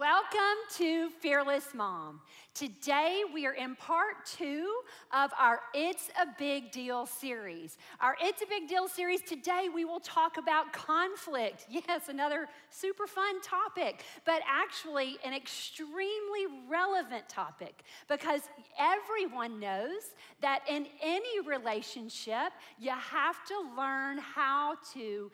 Welcome to Fearless Mom. Today we are in part two of our It's a Big Deal series. Our It's a Big Deal series, today we will talk about conflict. Yes, another super fun topic, but actually an extremely relevant topic because everyone knows that in any relationship, you have to learn how to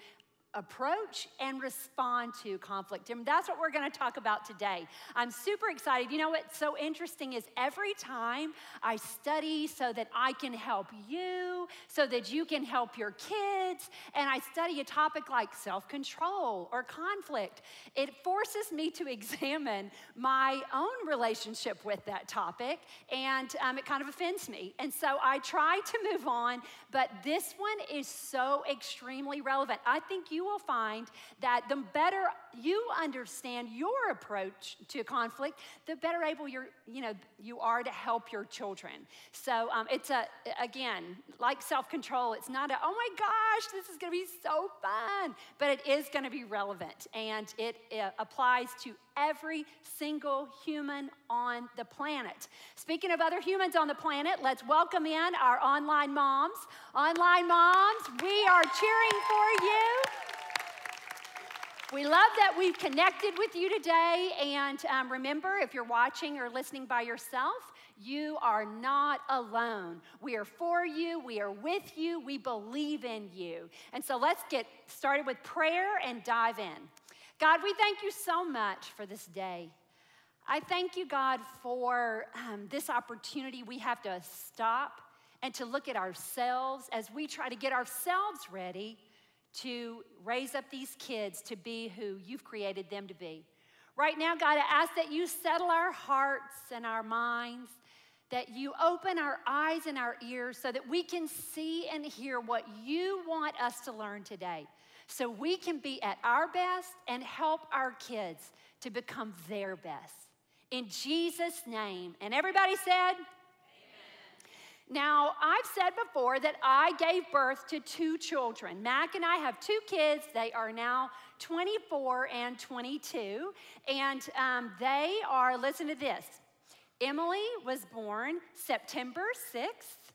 approach and respond to conflict. And that's what we're going to talk about today. I'm super excited. You know what's so interesting is every time I study so that I can help you, so that you can help your kids, and I study a topic like self control or conflict, it forces me to examine my own relationship with that topic, and um, it kind of offends me. And so I try to move on, but this one is so extremely relevant. I think you will find that the better you understand your approach to conflict, the better able you're, you know, you are to help your children. So um, it's a, again, like self-control, it's not a, oh my gosh, this is gonna be so fun, but it is gonna be relevant and it, it applies to every single human on the planet. Speaking of other humans on the planet, let's welcome in our online moms. Online moms, we are cheering for you. We love that we've connected with you today. And um, remember, if you're watching or listening by yourself, you are not alone. We are for you, we are with you, we believe in you. And so let's get started with prayer and dive in. God, we thank you so much for this day. I thank you, God, for um, this opportunity we have to stop and to look at ourselves as we try to get ourselves ready to raise up these kids to be who you've created them to be. Right now, God, I ask that you settle our hearts and our minds, that you open our eyes and our ears so that we can see and hear what you want us to learn today, so we can be at our best and help our kids to become their best. In Jesus' name. And everybody said, now, I've said before that I gave birth to two children. Mac and I have two kids. They are now 24 and 22. And um, they are, listen to this Emily was born September 6th,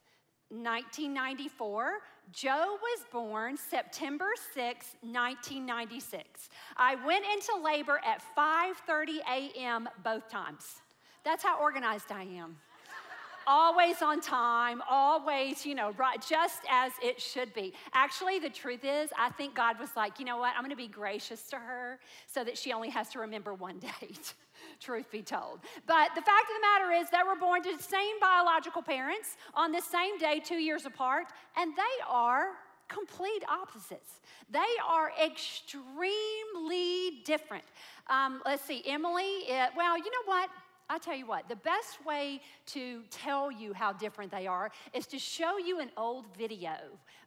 1994. Joe was born September 6, 1996. I went into labor at 5:30 a.m. both times. That's how organized I am always on time, always, you know, right, just as it should be. Actually, the truth is, I think God was like, you know what, I'm gonna be gracious to her so that she only has to remember one date. truth be told. But the fact of the matter is, they were born to the same biological parents on the same day, two years apart, and they are complete opposites. They are extremely different. Um, let's see, Emily, it, well, you know what? I tell you what, the best way to tell you how different they are is to show you an old video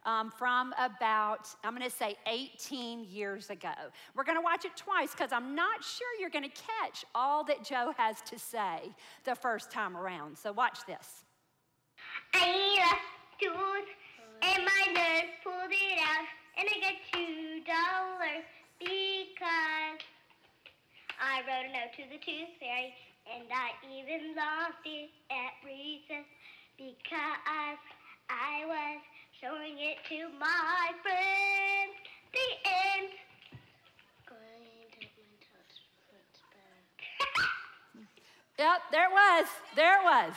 um, from about, I'm gonna say 18 years ago. We're gonna watch it twice because I'm not sure you're gonna catch all that Joe has to say the first time around. So watch this. I need a tooth and my nurse pulled it out and I got two dollars because I wrote a note to the tooth fairy and I even lost it at recess because I was showing it to my friends. The end. Yep, there it was. There it was.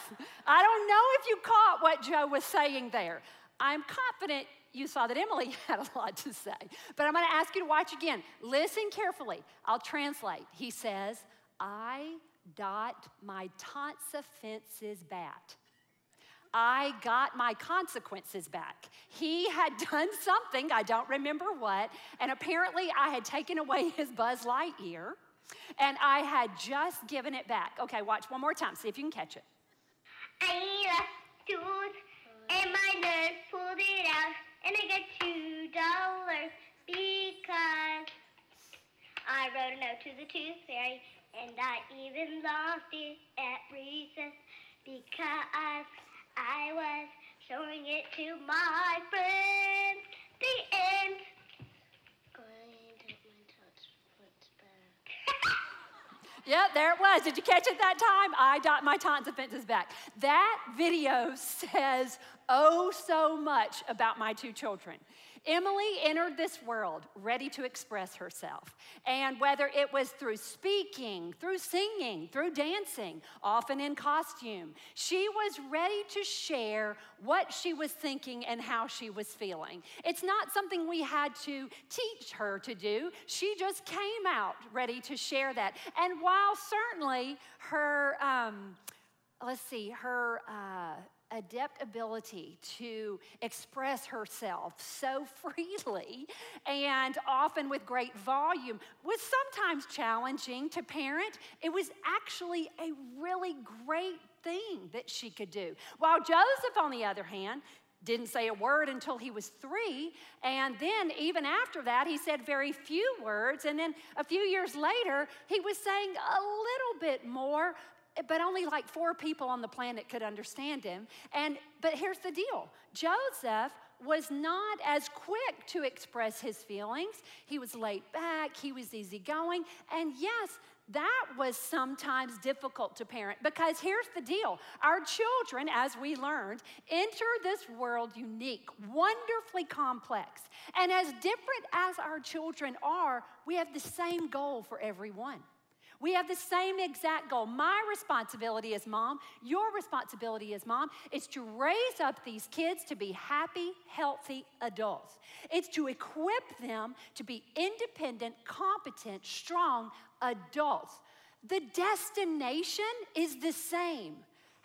I don't know if you caught what Joe was saying there. I'm confident you saw that Emily had a lot to say. But I'm going to ask you to watch again. Listen carefully. I'll translate. He says, I dot my offenses bat. I got my consequences back. He had done something, I don't remember what, and apparently I had taken away his Buzz Lightyear and I had just given it back. Okay, watch one more time, see if you can catch it. I need a tooth, and my nurse pulled it out, and I got two dollars because I wrote a note to the tooth fairy and I even lost it at recess because I was showing it to my friends. The end. Yep, there it was. Did you catch it that time? I dot my taunts and fences back. That video says oh so much about my two children. Emily entered this world ready to express herself. And whether it was through speaking, through singing, through dancing, often in costume, she was ready to share what she was thinking and how she was feeling. It's not something we had to teach her to do. She just came out ready to share that. And while certainly her, um, let's see, her, uh, adept ability to express herself so freely and often with great volume was sometimes challenging to parent. It was actually a really great thing that she could do. While Joseph, on the other hand, didn't say a word until he was three. And then, even after that, he said very few words. And then a few years later, he was saying a little bit more, but only like four people on the planet could understand him. And but here's the deal. Joseph was not as quick to express his feelings. He was laid back, he was easygoing, and yes, that was sometimes difficult to parent because here's the deal our children, as we learned, enter this world unique, wonderfully complex. And as different as our children are, we have the same goal for everyone. We have the same exact goal. My responsibility as mom, your responsibility as mom, is to raise up these kids to be happy, healthy adults. It's to equip them to be independent, competent, strong adults. The destination is the same.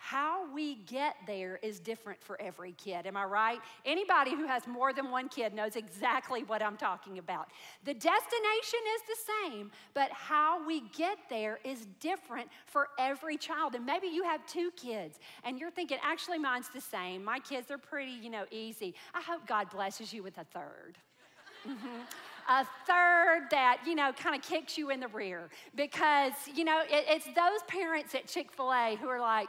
How we get there is different for every kid. Am I right? Anybody who has more than one kid knows exactly what I'm talking about. The destination is the same, but how we get there is different for every child. And maybe you have two kids and you're thinking, actually, mine's the same. My kids are pretty, you know, easy. I hope God blesses you with a 3rd mm-hmm a third that, you know, kind of kicks you in the rear because, you know, it, it's those parents at Chick fil A who are like,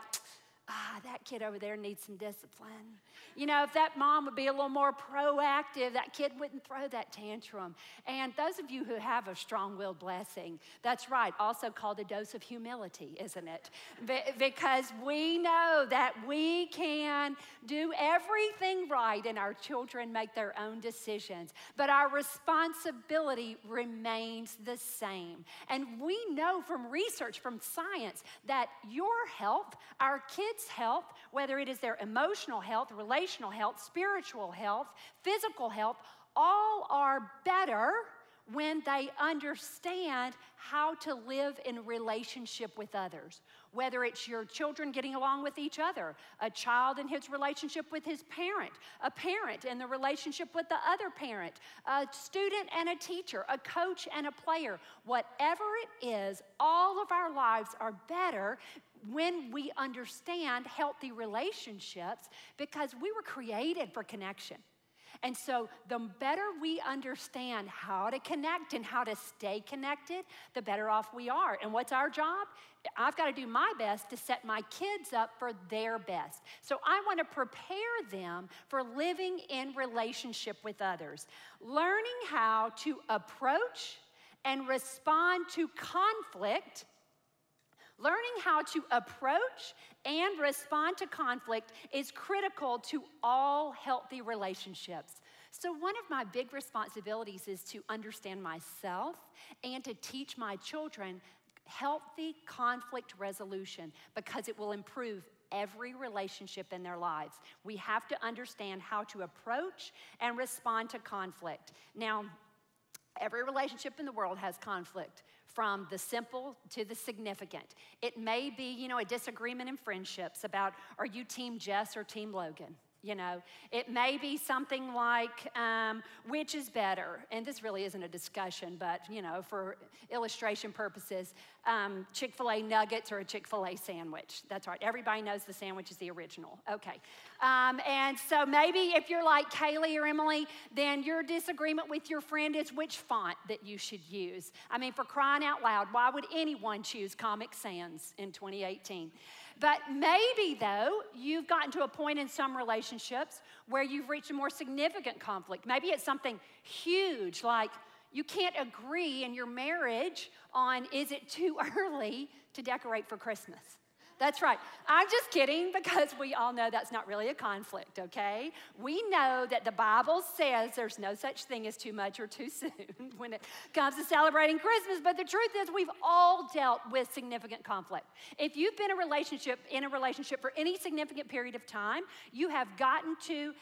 ah, that kid over there needs some discipline. You know, if that mom would be a little more proactive, that kid wouldn't throw that tantrum. And those of you who have a strong willed blessing, that's right, also called a dose of humility, isn't it? because we know that we can do everything right and our children make their own decisions, but our responsibility remains the same. And we know from research, from science, that your health, our kids' health, whether it is their emotional health, relational health, spiritual health, physical health, all are better when they understand how to live in relationship with others. Whether it's your children getting along with each other, a child in his relationship with his parent, a parent in the relationship with the other parent, a student and a teacher, a coach and a player, whatever it is, all of our lives are better when we understand healthy relationships because we were created for connection. And so, the better we understand how to connect and how to stay connected, the better off we are. And what's our job? I've got to do my best to set my kids up for their best. So, I want to prepare them for living in relationship with others, learning how to approach and respond to conflict Learning how to approach and respond to conflict is critical to all healthy relationships. So, one of my big responsibilities is to understand myself and to teach my children healthy conflict resolution because it will improve every relationship in their lives. We have to understand how to approach and respond to conflict. Now, every relationship in the world has conflict from the simple to the significant. It may be, you know, a disagreement in friendships about are you Team Jess or Team Logan? You know, it may be something like um, which is better, and this really isn't a discussion, but you know, for illustration purposes, um, Chick fil A nuggets or a Chick fil A sandwich. That's right, everybody knows the sandwich is the original. Okay. Um, and so maybe if you're like Kaylee or Emily, then your disagreement with your friend is which font that you should use. I mean, for crying out loud, why would anyone choose Comic Sans in 2018? But maybe, though, you've gotten to a point in some relationships where you've reached a more significant conflict. Maybe it's something huge like, You can't agree in your marriage on is it too early to decorate for Christmas? That's right. I'm just kidding because we all know that's not really a conflict, okay? We know that the Bible says there's no such thing as too much or too soon when it comes to celebrating Christmas, but the truth is we've all dealt with significant conflict. If you've been a relationship in a relationship for any significant period of time, you have gotten to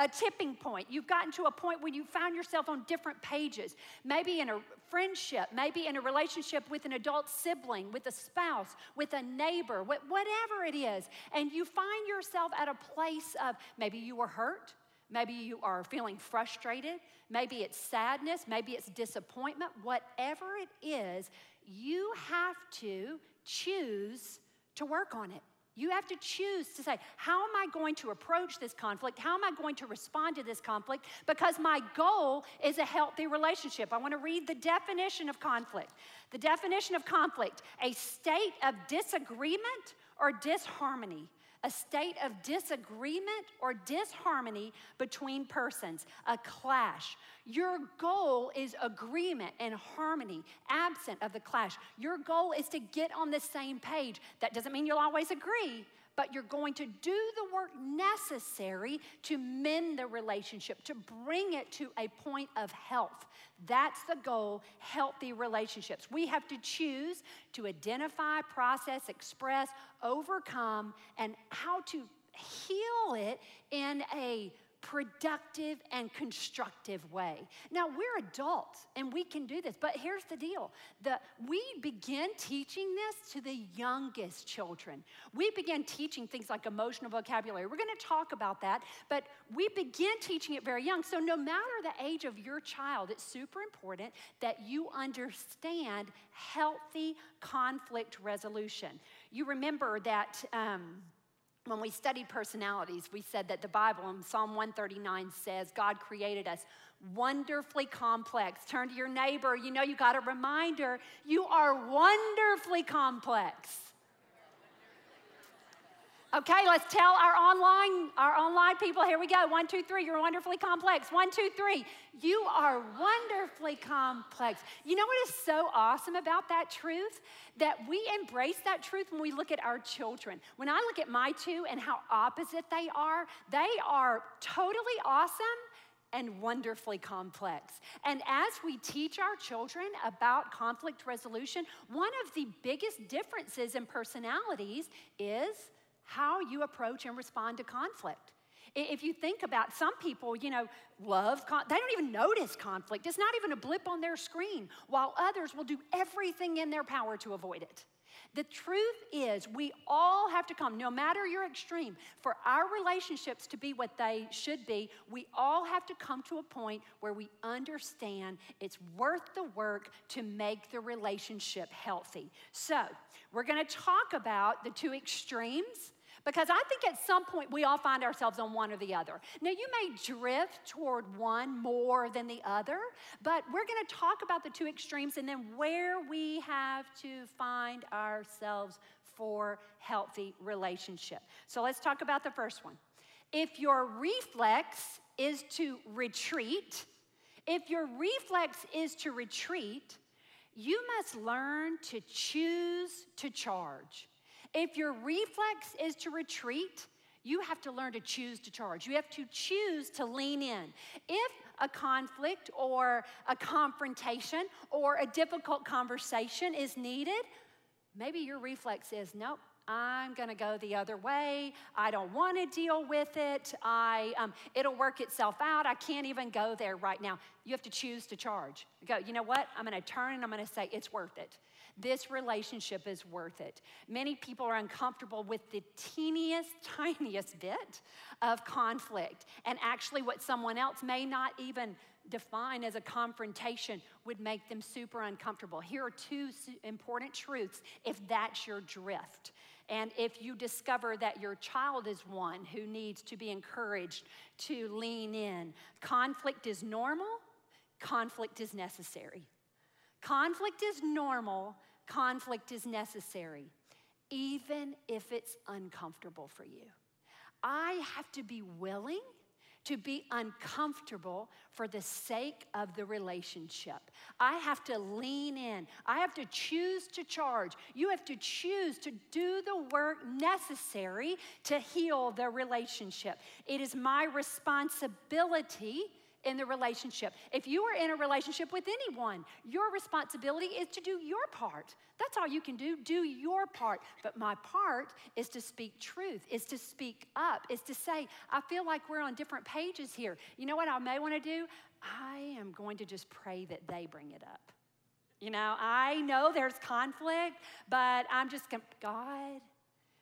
a tipping point. You've gotten to a point where you found yourself on different pages, maybe in a friendship, maybe in a relationship with an adult sibling, with a spouse, with a neighbor, whatever it is. And you find yourself at a place of maybe you were hurt, maybe you are feeling frustrated, maybe it's sadness, maybe it's disappointment, whatever it is, you have to choose to work on it. You have to choose to say, how am I going to approach this conflict? How am I going to respond to this conflict? Because my goal is a healthy relationship. I want to read the definition of conflict. The definition of conflict a state of disagreement or disharmony a state of disagreement or disharmony between persons, a clash. Your goal is agreement and harmony, absent of the clash. Your goal is to get on the same page. That doesn't mean you'll always agree, but you're going to do the work necessary to mend the relationship, to bring it to a point of health. That's the goal healthy relationships. We have to choose to identify, process, express, overcome, and how to heal it in a productive and constructive way. Now, we're adults and we can do this, but here's the deal. The, we begin teaching this to the youngest children. We begin teaching things like emotional vocabulary. We're going to talk about that, but we begin teaching it very young. So, no matter the age of your child, it's super important that you understand healthy conflict resolution. You remember that. Um, when we studied personalities, we said that the Bible in Psalm 139 says God created us wonderfully complex. Turn to your neighbor, you know you got a reminder you are wonderfully complex. Okay, let's tell our online, our online people. Here we go. One, two, three. You're wonderfully complex. One, two, three. You are wonderfully complex. You know what is so awesome about that truth? That we embrace that truth when we look at our children. When I look at my two and how opposite they are, they are totally awesome and wonderfully complex. And as we teach our children about conflict resolution, one of the biggest differences in personalities is how you approach and respond to conflict. If you think about some people, you know, love, they don't even notice conflict. It's not even a blip on their screen, while others will do everything in their power to avoid it. The truth is, we all have to come, no matter your extreme, for our relationships to be what they should be, we all have to come to a point where we understand it's worth the work to make the relationship healthy. So, we're gonna talk about the two extremes because I think at some point we all find ourselves on one or the other. Now, you may drift toward one more than the other, but we're going to talk about the two extremes and then where we have to find ourselves for healthy relationship. So let's talk about the first one. If your reflex is to retreat, if your reflex is to retreat, you must learn to choose to charge. If your reflex is to retreat, you have to learn to choose to charge. You have to choose to lean in. If a conflict or a confrontation or a difficult conversation is needed, maybe your reflex is nope, I'm going to go the other way. I don't want to deal with it. I, um, it'll work itself out. I can't even go there right now. You have to choose to charge. go, you know what? I'm going to turn and I'm going to say, it's worth it. This relationship is worth it. Many people are uncomfortable with the teeniest, tiniest bit of conflict. And actually, what someone else may not even define as a confrontation would make them super uncomfortable. Here are two important truths if that's your drift. And if you discover that your child is one who needs to be encouraged to lean in, conflict is normal, conflict is necessary. Conflict is normal, conflict is necessary, even if it's uncomfortable for you. I have to be willing to be uncomfortable for the sake of the relationship. I have to lean in. I have to choose to charge. You have to choose to do the work necessary to heal the relationship. It is my responsibility in the relationship. If you are in a relationship with anyone, your responsibility is to do your part. That's all you can do. Do your part. But my part is to speak truth, is to speak up, is to say, I feel like we're on different pages here. You know what I may want to do? I am going to just pray that they bring it up. You know, I know there's conflict, but I'm just going, God,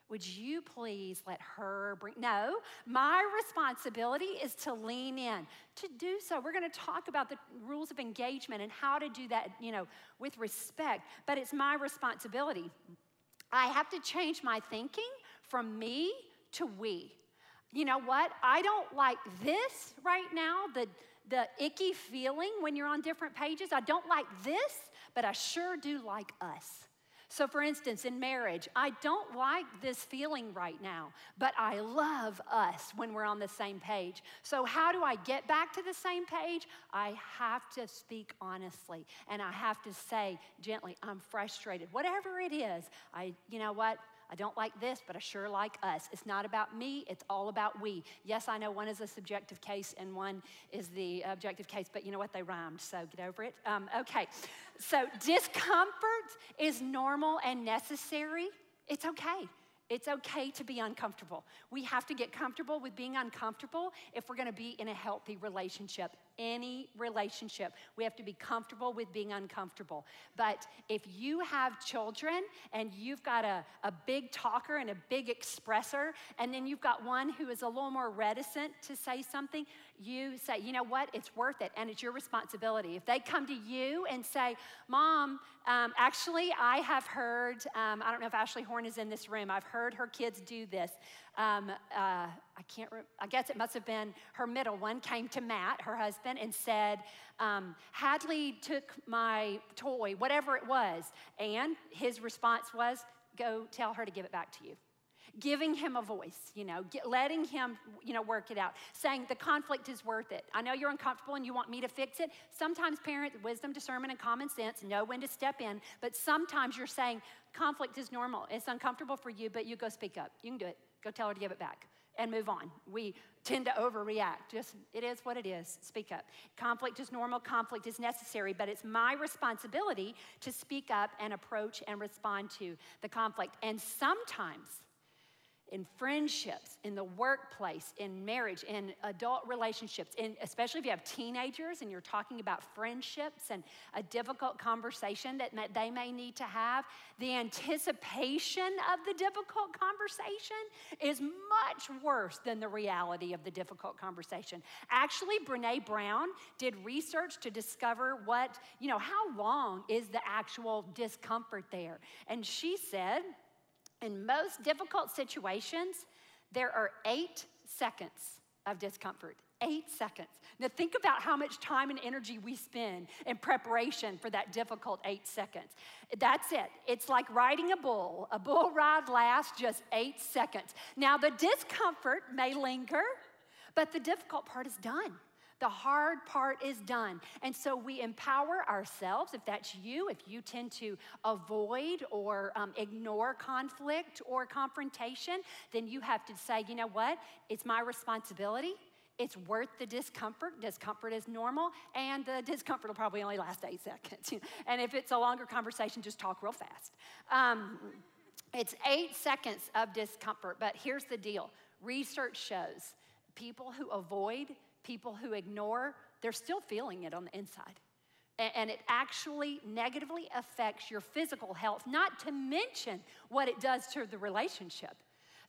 would you please let her bring? No, my responsibility is to lean in to do so. We're going to talk about the rules of engagement and how to do that, you know, with respect, but it's my responsibility. I have to change my thinking from me to we. You know what? I don't like this right now, the, the icky feeling when you're on different pages. I don't like this, but I sure do like us. So, for instance, in marriage, I don't like this feeling right now, but I love us when we're on the same page. So, how do I get back to the same page? I have to speak honestly and I have to say gently, I'm frustrated. Whatever it is, I, you know what? I don't like this, but I sure like us. It's not about me, it's all about we. Yes, I know one is a subjective case and one is the objective case, but you know what? They rhymed, so get over it. Um, okay, so discomfort is normal and necessary. It's okay. It's okay to be uncomfortable. We have to get comfortable with being uncomfortable if we're to be in a healthy relationship any relationship. We have to be comfortable with being uncomfortable. But if you have children and you've got a, a big talker and a big expresser, and then you've got one who is a little more reticent to say something, you say, you know what, it's worth it, and it's your responsibility. If they come to you and say, Mom, um, actually, I have heard, um, I don't know if Ashley Horn is in this room, I've heard her kids do this. Um, uh, I can't, re- I guess it must have been her middle one, came to Matt, her husband, and said, um, Hadley took my toy, whatever it was. And his response was, Go tell her to give it back to you giving him a voice, you know, get, letting him, you know, work it out, saying the conflict is worth it. I know you're uncomfortable and you want me to fix it. Sometimes parents, wisdom, discernment, and common sense know when to step in, but sometimes you're saying conflict is normal. It's uncomfortable for you, but you go speak up. You can do it. Go tell her to give it back and move on. We tend to overreact. Just, it is what it is. Speak up. Conflict is normal, conflict is necessary, but it's my responsibility to speak up and approach and respond to the conflict. And sometimes, in friendships, in the workplace, in marriage, in adult relationships, in, especially if you have teenagers and you're talking about friendships and a difficult conversation that they may need to have, the anticipation of the difficult conversation is much worse than the reality of the difficult conversation. Actually, Brene Brown did research to discover what, you know, how long is the actual discomfort there. And she said, in most difficult situations, there are eight seconds of discomfort. Eight seconds. Now, think about how much time and energy we spend in preparation for that difficult eight seconds. That's it. It's like riding a bull. A bull ride lasts just eight seconds. Now, the discomfort may linger, but the difficult part is done. The hard part is done. And so we empower ourselves. If that's you, if you tend to avoid or um, ignore conflict or confrontation, then you have to say, you know what? It's my responsibility. It's worth the discomfort. Discomfort is normal, and the discomfort will probably only last eight seconds. and if it's a longer conversation, just talk real fast. Um, it's eight seconds of discomfort, but here's the deal research shows people who avoid people who ignore, they're still feeling it on the inside. And it actually negatively affects your physical health, not to mention what it does to the relationship.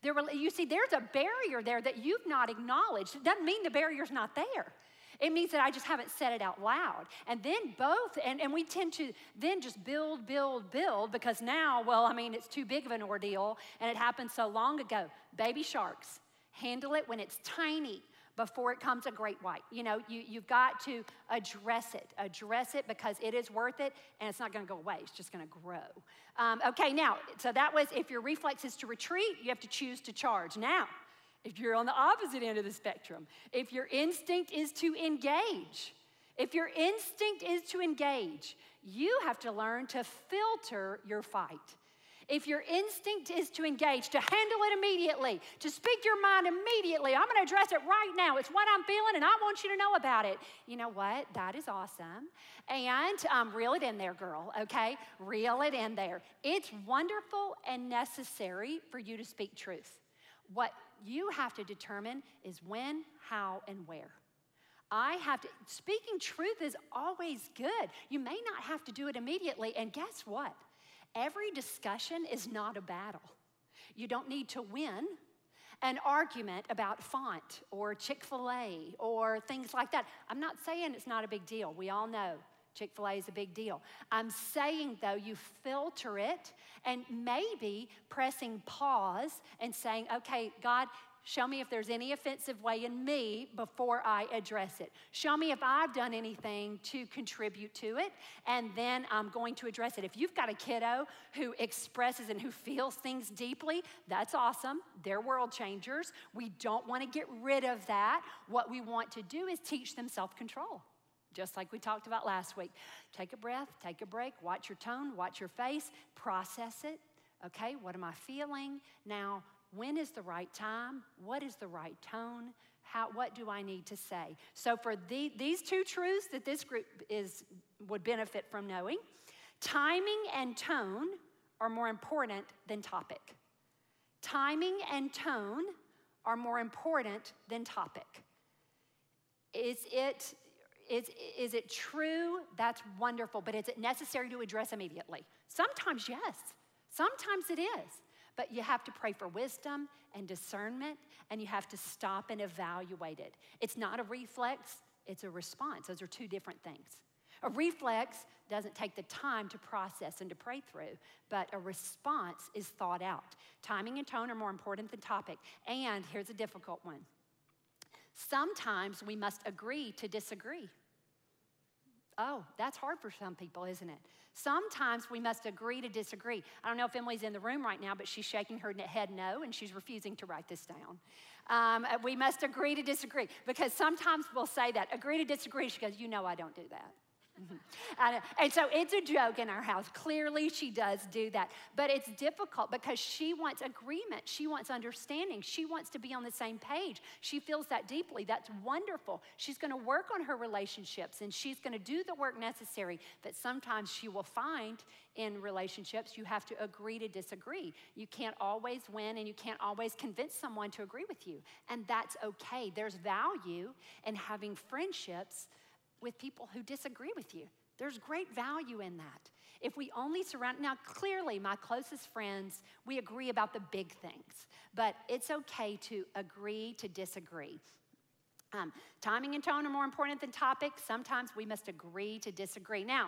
There, you see, there's a barrier there that you've not acknowledged. It doesn't mean the barrier's not there. It means that I just haven't said it out loud. And then both, and, and we tend to then just build, build, build because now, well, I mean, it's too big of an ordeal and it happened so long ago. Baby sharks, handle it when it's tiny before it comes a great white. You know, you, you've got to address it. Address it because it is worth it and it's not going to go away. It's just going to grow. Um, okay, now, so that was if your reflex is to retreat, you have to choose to charge. Now, If you're on the opposite end of the spectrum, if your instinct is to engage, if your instinct is to engage, you have to learn to filter your fight. If your instinct is to engage, to handle it immediately, to speak your mind immediately, I'm going to address it right now. It's what I'm feeling, and I want you to know about it. You know what? That is awesome. And um, reel it in there, girl, okay? Reel it in there. It's wonderful and necessary for you to speak truth. What you have to determine is when, how, and where. I have to, speaking truth is always good. You may not have to do it immediately. And guess what? Every discussion is not a battle. You don't need to win an argument about font or Chick fil A or things like that. I'm not saying it's not a big deal. We all know Chick fil A is a big deal. I'm saying, though, you filter it and maybe pressing pause and saying, okay, God, Show me if there's any offensive way in me before I address it. Show me if I've done anything to contribute to it, and then I'm going to address it. If you've got a kiddo who expresses and who feels things deeply, that's awesome. They're world changers. We don't want to get rid of that. What we want to do is teach them self control just like we talked about last week. Take a breath, take a break, watch your tone, watch your face, process it. Okay, what am I feeling? Now, when is the right time? What is the right tone? How, what do I need to say? So, for the, these two truths that this group is, would benefit from knowing, timing and tone are more important than topic. Timing and tone are more important than topic. Is it, is, is it true? That's wonderful, but is it necessary to address immediately? Sometimes, yes. Sometimes it is. But you have to pray for wisdom and discernment, and you have to stop and evaluate it. It's not a reflex, it's a response. Those are two different things. A reflex doesn't take the time to process and to pray through, but a response is thought out. Timing and tone are more important than topic. And here's a difficult one sometimes we must agree to disagree. Oh, that's hard for some people, isn't it? Sometimes we must agree to disagree. I don't know if Emily's in the room right now, but she's shaking her head no, and she's refusing to write this down. Um, we must agree to disagree because sometimes we'll say that agree to disagree. She goes, You know, I don't do that. Mm-hmm. and so it's a joke in our house. Clearly, she does do that. But it's difficult because she wants agreement. She wants understanding. She wants to be on the same page. She feels that deeply. That's wonderful. She's going to work on her relationships and she's going to do the work necessary. But sometimes she will find in relationships you have to agree to disagree. You can't always win and you can't always convince someone to agree with you. And that's okay. There's value in having friendships with people who disagree with you. There's great value in that. If we only surround, now clearly, my closest friends, we agree about the big things, but it's okay to agree to disagree. Um, timing and tone are more important than topics. Sometimes we must agree to disagree. Now,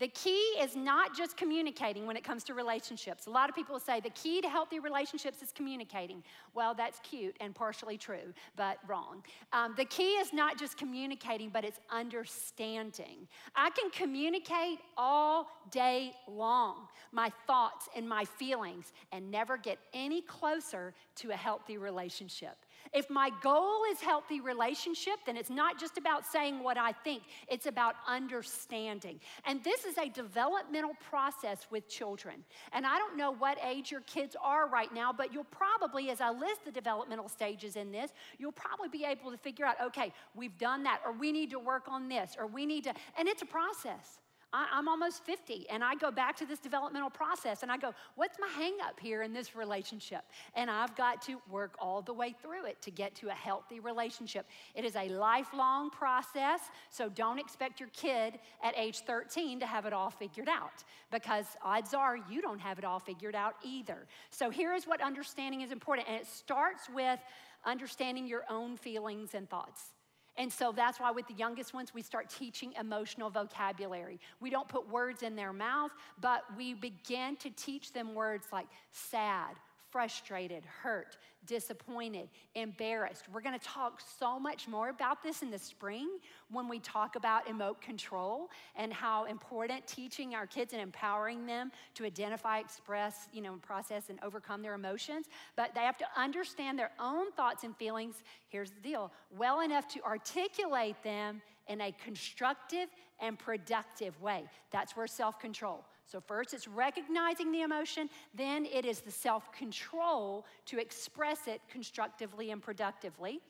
the key is not just communicating when it comes to relationships. A lot of people say the key to healthy relationships is communicating. Well, that's cute and partially true, but wrong. Um, the key is not just communicating, but it's understanding. I can communicate all day long my thoughts and my feelings and never get any closer to a healthy relationship. If my goal is healthy relationship, then it's not just about saying what I think, it's about understanding. And this is a developmental process with children. And I don't know what age your kids are right now, but you'll probably, as I list the developmental stages in this, you'll probably be able to figure out, okay, we've done that, or we need to work on this, or we need to, and it's a process. I, am almost 50 and I go back to this developmental process and I go, what's my hang up here in this relationship? And I've got to work all the way through it to get to a healthy relationship. It is a lifelong process, so don't expect your kid at age 13 to have it all figured out because odds are you don't have it all figured out either. So here is what understanding is important, and it starts with understanding your own feelings and thoughts. And so that's why with the youngest ones, we start teaching emotional vocabulary. We don't put words in their mouth, but we begin to teach them words like sad, frustrated, hurt, disappointed, embarrassed. We're gonna talk so much more about this in the spring when we talk about emote control and how important teaching our kids and empowering them to identify, express, you know, process and overcome their emotions. But they have to understand their own thoughts and feelings, here's the deal, well enough to articulate them in a constructive and productive way. That's where self control. So, first it's recognizing the emotion, then it is the self control to express it constructively and productively.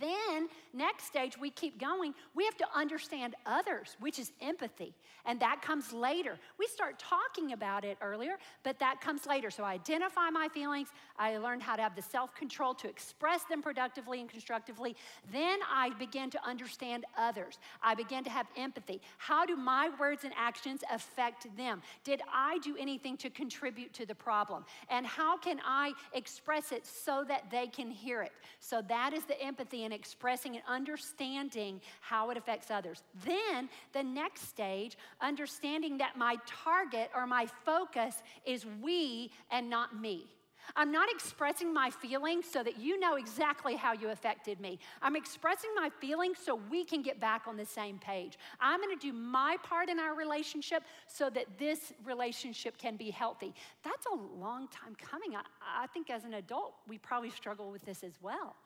Then, next stage, we keep going. We have to understand others, which is empathy, and that comes later. We start talking about it earlier, but that comes later. So, I identify my feelings. I learn how to have the self control to express them productively and constructively. Then, I begin to understand others. I begin to have empathy. How do my words and actions affect them? Did I do anything to contribute to the problem? And how can I express it so that they can hear it? So, that is the empathy empathy and expressing and understanding how it affects others. Then the next stage, understanding that my target or my focus is we and not me. I'm not expressing my feelings so that you know exactly how you affected me. I'm expressing my feelings so we can get back on the same page. I'm going to do my part in our relationship so that this relationship can be healthy. That's a long time coming. I, I think as an adult, we probably struggle with this as well.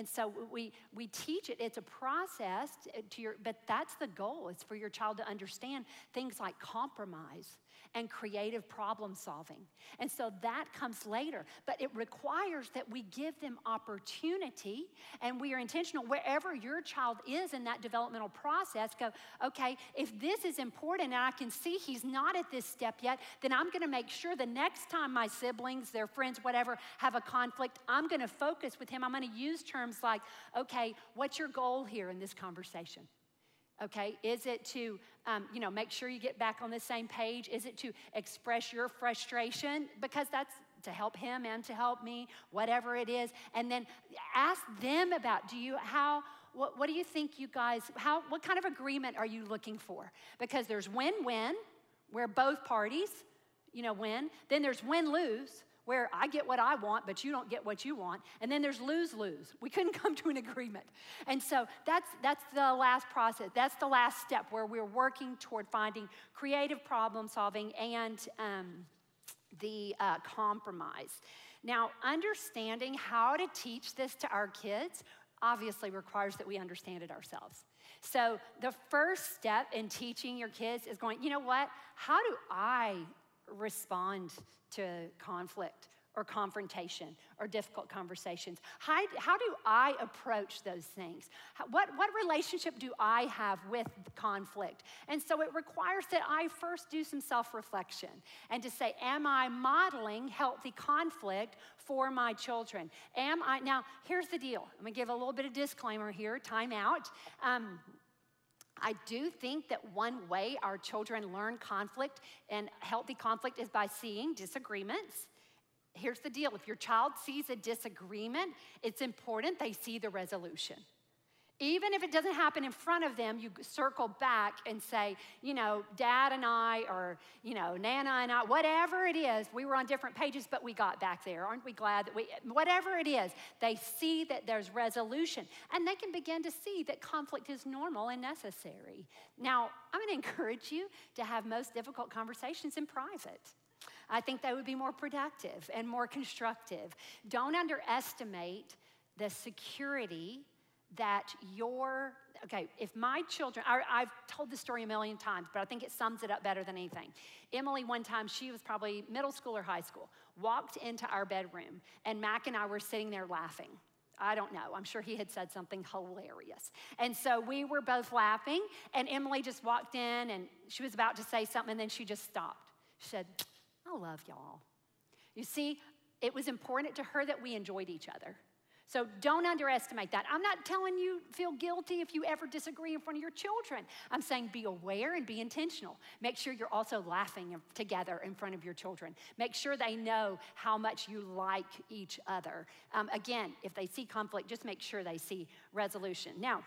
And so we, we teach it. It's a process uh, to your, but that's the goal. It's for your child to understand things like compromise and creative problem solving. And so that comes later, but it requires that we give them opportunity and we are intentional wherever your child is in that developmental process. Go, okay, if this is important and I can see he's not at this step yet, then I'm gonna make sure the next time my siblings, their friends, whatever, have a conflict, I'm gonna focus with him. I'm gonna use terms like, okay, what's your goal here in this conversation? Okay? Is it to um, you know make sure you get back on the same page? Is it to express your frustration? Because that's to help him and to help me whatever it is. And then ask them about do you how what, what do you think you guys how what kind of agreement are you looking for? Because there's win-win where both parties you know win. Then there's win-lose where I get what I want, but you don't get what you want. And then there's lose lose. We couldn't come to an agreement. And so that's, that's the last process. That's the last step where we're working toward finding creative problem solving and um, the uh, compromise. Now, understanding how to teach this to our kids obviously requires that we understand it ourselves. So, the first step in teaching your kids is going, you know what? How do I respond to conflict or confrontation or difficult conversations? How, how do I approach those things? How, what, what relationship do I have with conflict? And so it requires that I first do some self reflection and to say, Am I modeling healthy conflict for my children? Am I, now, here's the deal. I'm gonna give a little bit of disclaimer here, time out. Um, I do think that one way our children learn conflict and healthy conflict is by seeing disagreements. Here's the deal if your child sees a disagreement, it's important they see the resolution. Even if it doesn't happen in front of them, you circle back and say, you know, dad and I, or, you know, Nana and I, whatever it is, we were on different pages, but we got back there. Aren't we glad that we, whatever it is, they see that there's resolution and they can begin to see that conflict is normal and necessary. Now, I'm gonna encourage you to have most difficult conversations in private. I think that would be more productive and more constructive. Don't underestimate the security that your, okay, if my children, I, have told this story a million times, but I think it sums it up better than anything. Emily, one time, she was probably middle school or high school, walked into our bedroom, and Mac and I were sitting there laughing. I don't know. I'm sure he had said something hilarious. And so we were both laughing, and Emily just walked in and she was about to say something, and then she just stopped. She said, I love y'all. You see, it was important to her that we enjoyed each other. So don't underestimate that. I'm not telling you feel guilty if you ever disagree in front of your children. I'm saying be aware and be intentional. Make sure you're also laughing together in front of your children. Make sure they know how much you like each other. Um, again, if they see conflict, just make sure they see resolution. Now,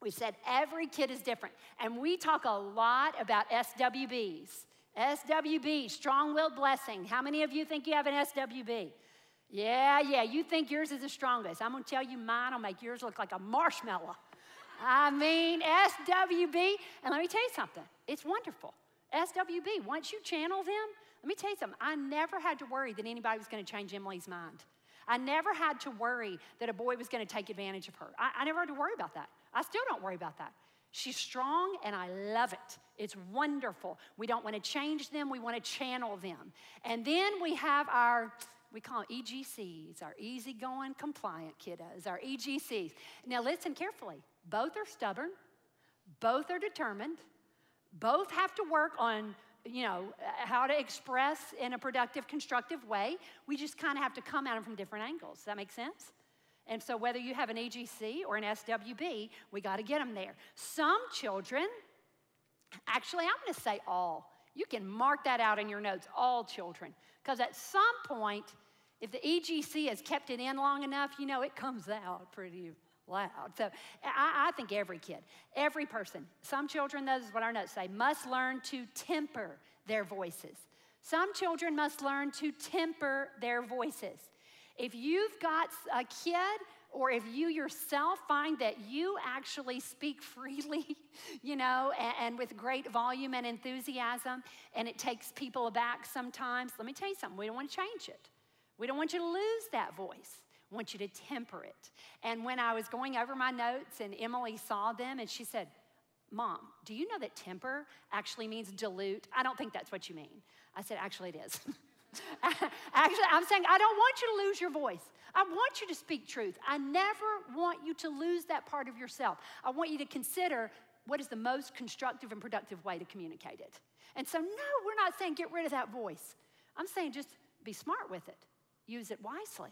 we said every kid is different, and we talk a lot about SWBs SWB, strong willed blessing. How many of you think you have an SWB? Yeah, yeah, you think yours is the strongest. I'm gonna tell you mine will make yours look like a marshmallow. I mean, SWB, and let me tell you something, it's wonderful. SWB, once you channel them, let me tell you something, I never had to worry that anybody was gonna change Emily's mind. I never had to worry that a boy was gonna take advantage of her. I, I never had to worry about that. I still don't worry about that. She's strong and I love it. It's wonderful. We don't want to change them, we want to channel them. And then we have our we call EGCs, our easygoing compliant kiddos, our EGCs. Now listen carefully. Both are stubborn, both are determined, both have to work on you know how to express in a productive constructive way we just kind of have to come at them from different angles does that make sense and so, whether you have an EGC or an SWB, we got to get them there. Some children, actually, I'm going to say all. You can mark that out in your notes, all children. Because at some point, if the EGC has kept it in long enough, you know, it comes out pretty loud. So I, I, think every kid, every person, some children, those is what our notes say, must learn to temper their voices. Some children must learn to temper their voices. If you've got a kid or if you yourself find that you actually speak freely, you know, and, and, with great volume and enthusiasm, and it takes people aback sometimes, let me tell you something, we don't want to change it. We don't want you to lose that voice. We want you to temper it. And when I was going over my notes and Emily saw them and she said, Mom, do you know that temper actually means dilute? I don't think that's what you mean. I said, Actually, it is. Actually, I'm saying I don't want you to lose your voice. I want you to speak truth. I never want you to lose that part of yourself. I want you to consider what is the most constructive and productive way to communicate it. And so, no, we're not saying get rid of that voice. I'm saying just be smart with it, use it wisely,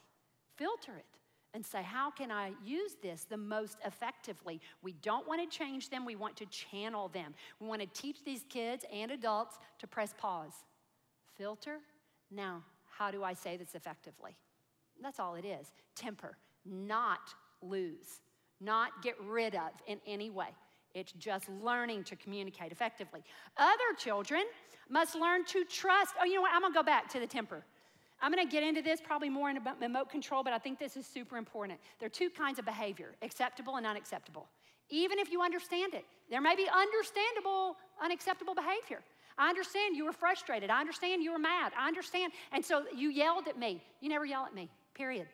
filter it, and say, how can I use this the most effectively? We don't want to change them, we want to channel them. We want to teach these kids and adults to press pause, filter, now, how do I say this effectively? That's all it is temper, not lose, not get rid of in any way. It's just learning to communicate effectively. Other children must learn to trust. Oh, you know what? I'm gonna go back to the temper. I'm gonna get into this probably more in remote control, but I think this is super important. There are two kinds of behavior acceptable and unacceptable. Even if you understand it, there may be understandable, unacceptable behavior. I understand you were frustrated. I understand you were mad. I understand. And so you yelled at me. You never yell at me, period.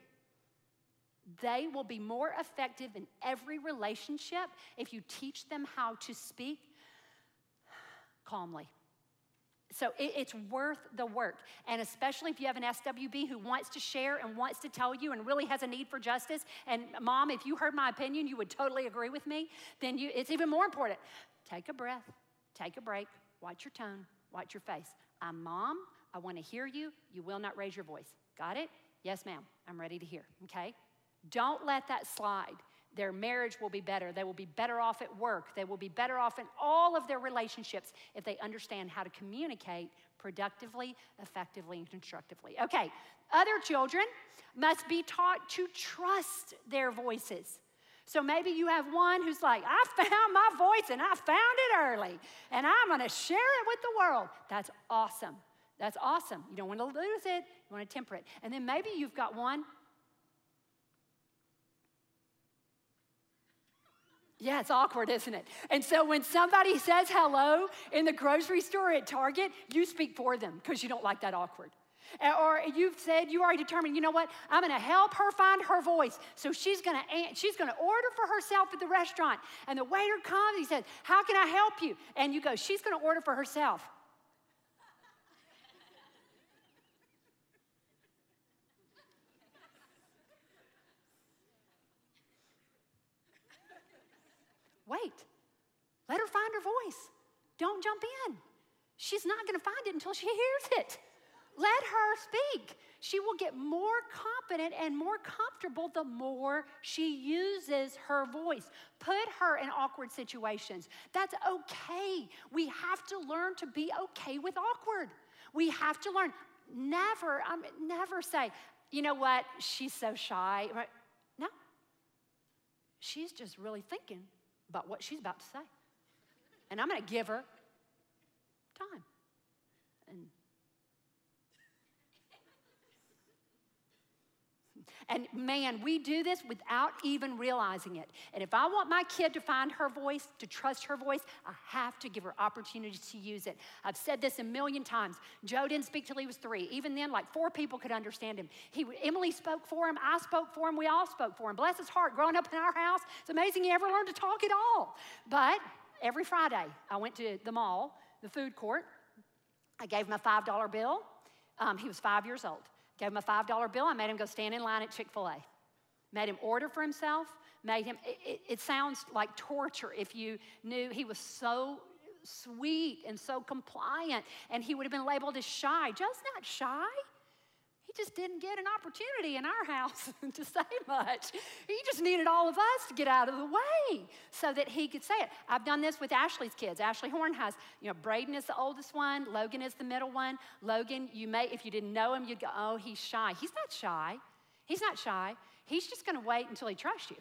They will be more effective in every relationship if you teach them how to speak calmly. So it's worth the work. And especially if you have an SWB who wants to share and wants to tell you and really has a need for justice. And mom, if you heard my opinion, you would totally agree with me, then you, it's even more important. Take a breath, take a break, Watch your tone, watch your face. I'm mom. I want to hear you. You will not raise your voice. Got it? Yes, ma'am. I'm ready to hear. Okay? Don't let that slide. Their marriage will be better. They will be better off at work. They will be better off in all of their relationships if they understand how to communicate productively, effectively, and constructively. Okay, other children must be taught to trust their voices. So maybe you have one who's like, I found my voice and I found it early, and I'm gonna share it with the world. That's awesome. That's awesome. You don't wanna lose it, you wanna temper it. And then maybe you've got one. Yeah, it's awkward, isn't it? And so when somebody says hello in the grocery store at Target, you speak for them because you don't like that awkward. Uh, or you've said, you already determined, you know what? I'm going to help her find her voice. So she's going to she's going to order for herself at the restaurant. And the waiter comes, he says, "How can I help you?" And you go, "She's going to order for herself." Wait. Let her find her voice. Don't jump in. She's not going to find it until she hears it. Let her speak. She will get more confident and more comfortable the more she uses her voice. Put her in awkward situations. That's okay. We have to learn to be okay with awkward. We have to learn. Never, I mean, never say, you know what, she's so shy. No. She's just really thinking about what she's about to say. And I'm going to give her time. And man, we do this without even realizing it. And if I want my kid to find her voice, to trust her voice, I have to give her opportunities to use it. I've said this a million times. Joe didn't speak till he was three. Even then, like four people could understand him. He, Emily spoke for him, I spoke for him, we all spoke for him. Bless his heart, growing up in our house, it's amazing he ever learned to talk at all. But every Friday, I went to the mall, the food court. I gave him a $5 bill. Um, he was five years old. Gave him a $5 bill. I made him go stand in line at Chick fil A. Made him order for himself. Made him, it, it, sounds like torture if you knew he was so sweet and so compliant, and he would have been labeled as shy. Joe's not shy just didn't get an opportunity in our house to say much. He just needed all of us to get out of the way so that he could say it. I've done this with Ashley's kids. Ashley Horn has, you know, Braden is the oldest one, Logan is the middle one. Logan, you may, if you didn't know him, you'd go, oh, he's shy. He's not shy. He's not shy. He's just going to wait until he trusts you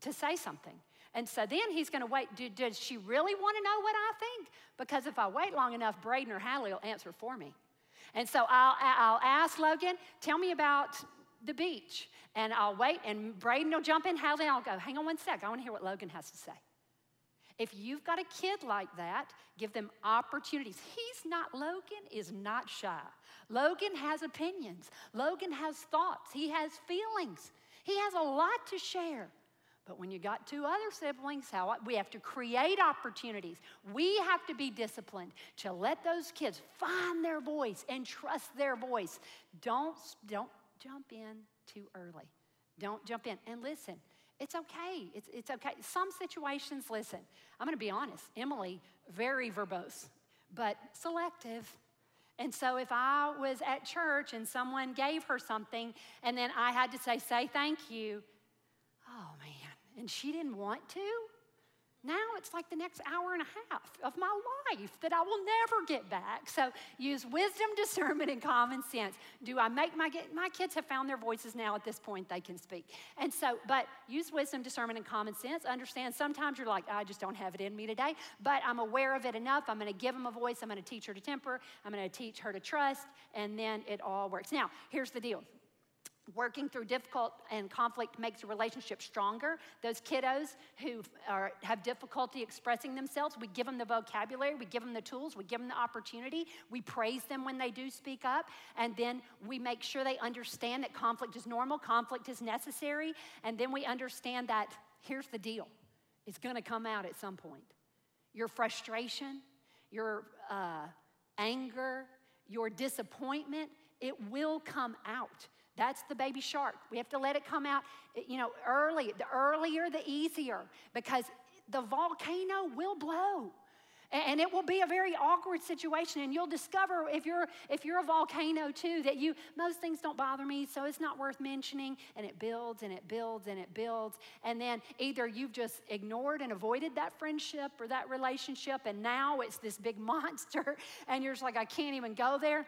to say something. And so then he's going to wait. Do, does she really want to know what I think? Because if I wait long enough, Braden or Hallie will answer for me. And so I'll, I'll ask Logan, tell me about the beach. And I'll wait, and Braden will jump in. Hallie, I'll go, hang on one sec. I want to hear what Logan has to say. If you've got a kid like that, give them opportunities. He's not, Logan is not shy. Logan has opinions. Logan has thoughts. He has feelings. He has a lot to share. But when you got two other siblings, how we have to create opportunities. We have to be disciplined to let those kids find their voice and trust their voice. Don't don't jump in too early. Don't jump in and listen. It's okay. It's, it's okay. Some situations, listen, I'm going to be honest. Emily, very verbose, but selective. And so if I was at church and someone gave her something and then I had to say, say thank you, and she didn't want to. Now it's like the next hour and a half of my life that I will never get back. So use wisdom, discernment, and common sense. Do I make my my kids have found their voices now at this point they can speak. And so, but use wisdom, discernment, and common sense. Understand sometimes you're like, I just don't have it in me today, but I'm aware of it enough. I'm going to give them a voice. I'm going to teach her to temper. I'm going to teach her to trust, and then it all works. Now, here's the deal. Working through difficult and conflict makes a relationship stronger. Those kiddos who are, have difficulty expressing themselves, we give them the vocabulary, we give them the tools, we give them the opportunity, we praise them when they do speak up, and then we make sure they understand that conflict is normal, conflict is necessary, and then we understand that here's the deal it's gonna come out at some point. Your frustration, your uh, anger, your disappointment, it will come out. That's the baby shark. We have to let it come out, eh, you know, early. The earlier, the easier, because the volcano will blow. And it will be a very awkward situation. And you'll discover if you're if you're a volcano too, that you most things don't bother me, so it's not worth mentioning. And it builds and it builds and it builds. And then either you've just ignored and avoided that friendship or that relationship, and now it's this big monster, and you're just like, I can't even go there.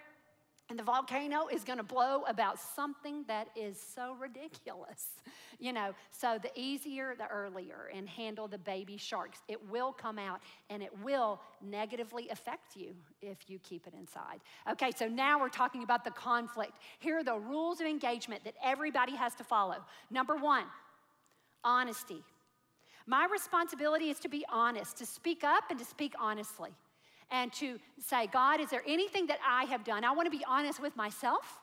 And the volcano is going to blow about something that is so ridiculous. You know, so the easier, the earlier, and handle the baby sharks. It will come out and it will negatively affect you if you keep it inside. Okay, so now we're talking about the conflict. Here are the rules of engagement that everybody has to follow. Number one, honesty. My responsibility is to be honest, to speak up and to speak honestly and to say, God, is there anything that I have done? I want to be honest with myself,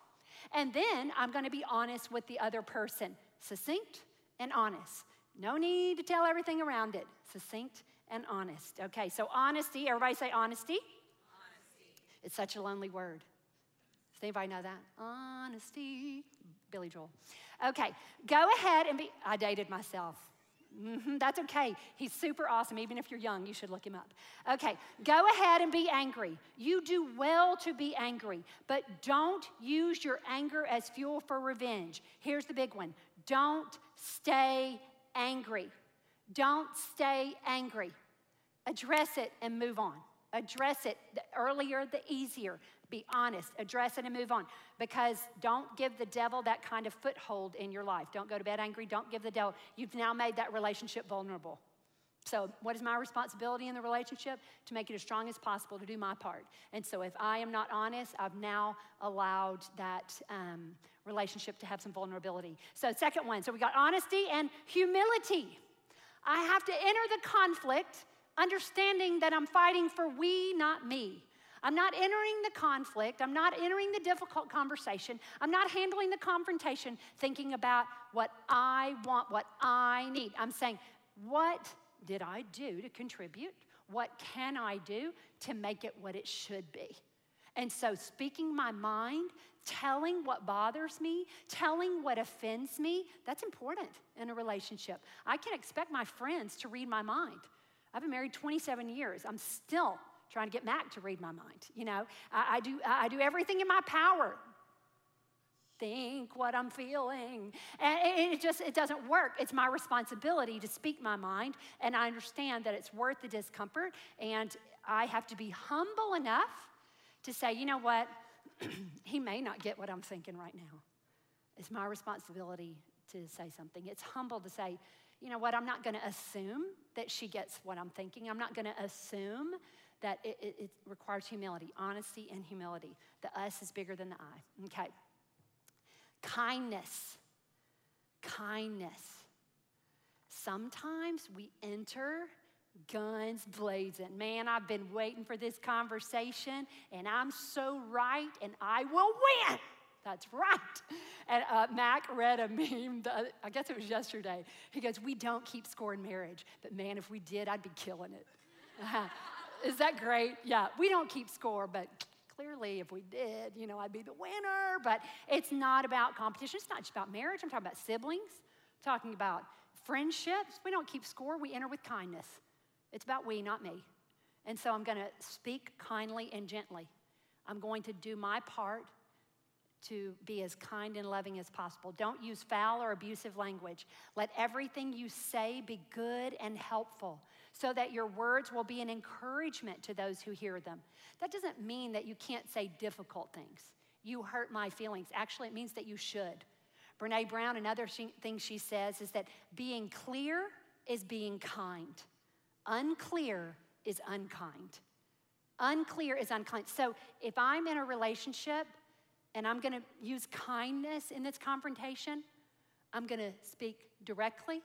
and then I'm going to be honest with the other person. Succinct and honest. No need to tell everything around it. Succinct and honest. Okay, so honesty, everybody say honesty. Honesty. It's such a lonely word. Does anybody know that? Honesty. Billy Joel. Okay, go ahead and be, I dated myself. Mm-hmm, that's okay. He's super awesome. Even if you're young, you should look him up. Okay, go ahead and be angry. You do well to be angry, but don't use your anger as fuel for revenge. Here's the big one don't stay angry. Don't stay angry. Address it and move on. Address it. The earlier, the easier. Be honest, address it, and move on. Because don't give the devil that kind of foothold in your life. Don't go to bed angry. Don't give the devil. You've now made that relationship vulnerable. So, what is my responsibility in the relationship? To make it as strong as possible, to do my part. And so, if I am not honest, I've now allowed that um, relationship to have some vulnerability. So, second one, so we got honesty and humility. I have to enter the conflict understanding that I'm fighting for we, not me. I'm not entering the conflict. I'm not entering the difficult conversation. I'm not handling the confrontation thinking about what I want, what I need. I'm saying, what did I do to contribute? What can I do to make it what it should be? And so, speaking my mind, telling what bothers me, telling what offends me, that's important in a relationship. I can expect my friends to read my mind. I've been married 27 years. I'm still trying to get Mac to read my mind. You know, I, I do, I do everything in my power think what I'm feeling. And it just it doesn't work. It's my responsibility to speak my mind, and I understand that it's worth the discomfort, and I have to be humble enough to say, you know what, he may not get what I'm thinking right now. It's my responsibility to say something. It's humble to say, you know what, I'm not going to assume that she gets what I'm thinking. I'm not going to assume that it, it, it requires humility, honesty, and humility. The us is bigger than the I. Okay. Kindness. Kindness. Sometimes we enter guns blazing. Man, I've been waiting for this conversation, and I'm so right, and I will win. That's right. And uh, Mac read a meme, the, I guess it was yesterday. He goes, We don't keep score in marriage, but man, if we did, I'd be killing it. Is that great? Yeah, we don't keep score, but clearly, if we did, you know, I'd be the winner. But it's not about competition. It's not just about marriage. I'm talking about siblings, I'm talking about friendships. We don't keep score, we enter with kindness. It's about we, not me. And so I'm going to speak kindly and gently. I'm going to do my part to be as kind and loving as possible. Don't use foul or abusive language. Let everything you say be good and helpful so that your words will be an encouragement to those who hear them. That doesn't mean that you can't say difficult things. You hurt my feelings. Actually, it means that you should. Brene Brown, another thing she says is that being clear is being kind, unclear is unkind. Unclear is unkind. So if I'm in a relationship and I'm gonna use kindness in this confrontation, I'm gonna speak directly,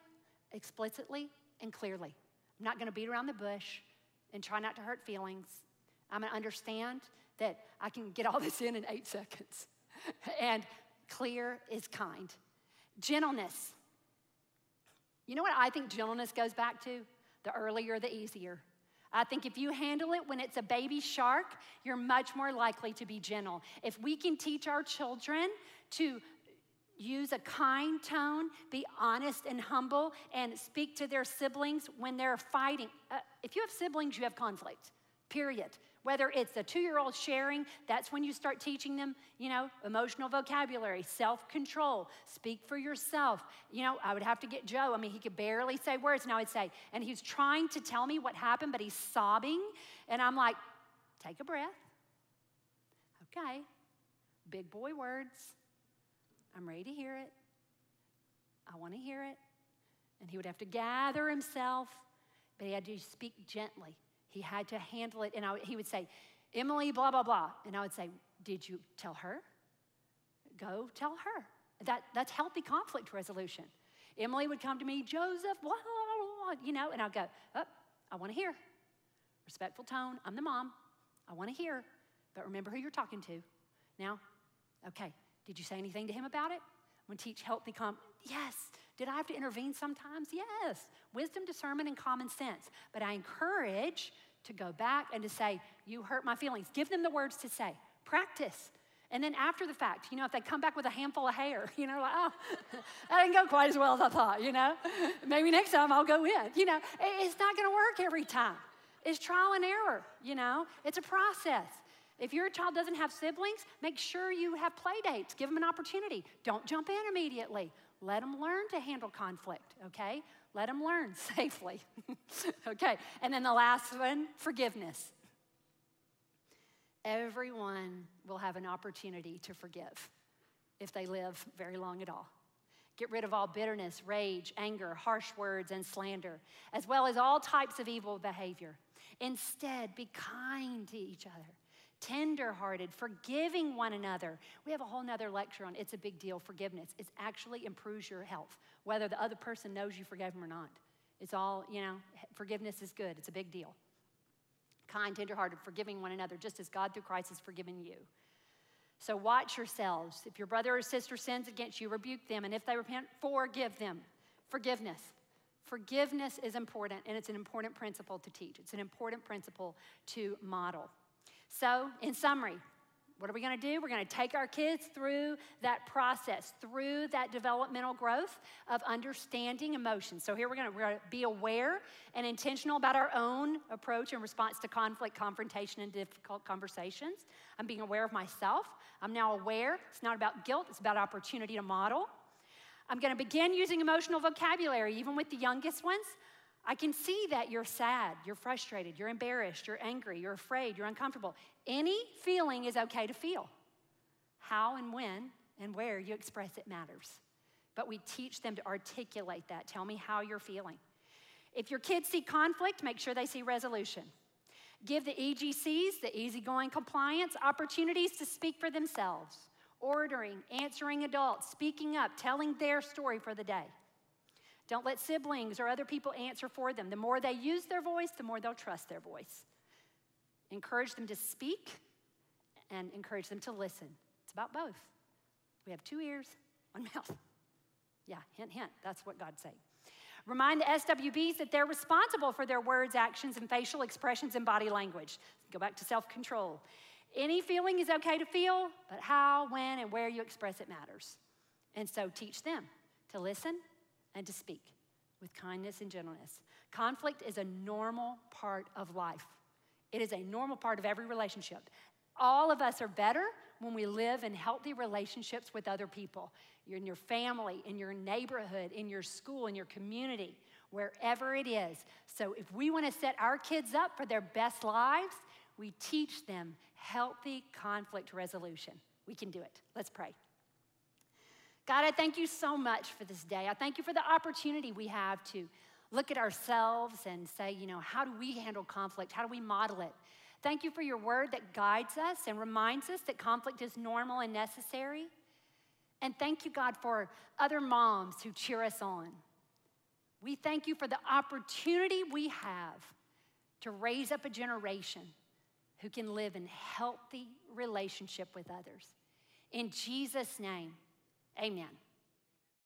explicitly, and clearly. I'm not going to beat around the bush and try not to hurt feelings. I'm going to understand that I can get all this in in eight seconds. and clear is kind. Gentleness. You know what I think gentleness goes back to? The earlier, the easier. I think if you handle it when it's a baby shark, you're much more likely to be gentle. If we can teach our children to use a kind tone, be honest and humble, and speak to their siblings when they're fighting. Uh, if you have siblings, you have conflict, period. Whether it's a two year old sharing, that's when you start teaching them, you know, emotional vocabulary, self control, speak for yourself. You know, I would have to get Joe. I mean, he could barely say words, and I would say, and he's trying to tell me what happened, but he's sobbing. And I'm like, take a breath. Okay, big boy words. I'm ready to hear it. I want to hear it. And he would have to gather himself, but he had to speak gently. He had to handle it. And I, he would say, Emily, blah, blah, blah. And I would say, Did you tell her? Go tell her. That, that's healthy conflict resolution. Emily would come to me, Joseph, blah, blah, blah, you know, and I'd go, Oh, I want to hear. Respectful tone. I'm the mom. I want to hear. But remember who you're talking to. Now, okay, did you say anything to him about it? I'm going to teach healthy come, yes. Did I have to intervene sometimes? Yes. Wisdom, discernment, and common sense. But I encourage to go back and to say, You hurt my feelings. Give them the words to say. Practice. And then after the fact, you know, if they come back with a handful of hair, you know, like, oh, that didn't go quite as well as I thought, you know. Maybe next time I'll go in. You know, it's not going to work every time. It's trial and error, you know. It's a process. If your child doesn't have siblings, make sure you have play dates. Give them an opportunity. Don't jump in immediately. Let them learn to handle conflict, okay? Let them learn safely. okay, and then the last one forgiveness. Everyone will have an opportunity to forgive if they live very long at all. Get rid of all bitterness, rage, anger, harsh words, and slander, as well as all types of evil behavior. Instead, be kind to each other, tender-hearted, forgiving one another. We have a whole nother lecture on it's a big deal, forgiveness. It actually improves your health, whether the other person knows you forgave them or not. It's all, you know, forgiveness is good. It's a big deal. Kind, tenderhearted, forgiving one another, just as God through Christ has forgiven you. So watch yourselves. If your brother or sister sins against you, rebuke them. And if they repent, forgive them. Forgiveness. Forgiveness is important, and it's an important principle to teach. It's an important principle to model. So, in summary, what are we going to do? We're going to take our kids through that process, through that developmental growth of understanding emotions. So here we're going, to, we're going to be aware and intentional about our own approach and response to conflict, confrontation, and difficult conversations. I'm being aware of myself. I'm now aware. It's not about guilt, it's about opportunity to model. I'm going to begin using emotional vocabulary, even with the youngest ones. I can see that you're sad, you're frustrated, you're embarrassed, you're angry, you're afraid, you're uncomfortable. Any feeling is okay to feel. How and when and where you express it matters. But we teach them to articulate that. Tell me how you're feeling. If your kids see conflict, make sure they see resolution. Give the EGCs, the easygoing compliance, opportunities to speak for themselves, ordering, answering adults, speaking up, telling their story for the day. Don't let siblings or other people answer for them. The more they use their voice, the more they'll trust their voice. Encourage them to speak and encourage them to listen. It's about both. We have two ears, one mouth. Yeah, hint, hint. That's what God's saying. Remind the SWBs that they're responsible for their words, actions, and facial expressions and body language. Go back to self control. Any feeling is okay to feel, but how, when, and where you express it matters. And so teach them to listen and to speak with kindness and gentleness. Conflict is a normal part of life, it is a normal part of every relationship. All of us are better when we live in healthy relationships with other people. You're in your family, in your neighborhood, in your school, in your community, wherever it is. So, if we want to set our kids up for their best lives, we teach them healthy conflict resolution. We can do it. Let's pray. God, I thank you so much for this day. I thank you for the opportunity we have to look at ourselves and say, you know, how do we handle conflict? How do we model it? Thank you for your word that guides us and reminds us that conflict is normal and necessary. And thank you, God, for other moms who cheer us on. We thank you for the opportunity we have to raise up a generation who can live in healthy relationship with others. In Jesus' name, Amen.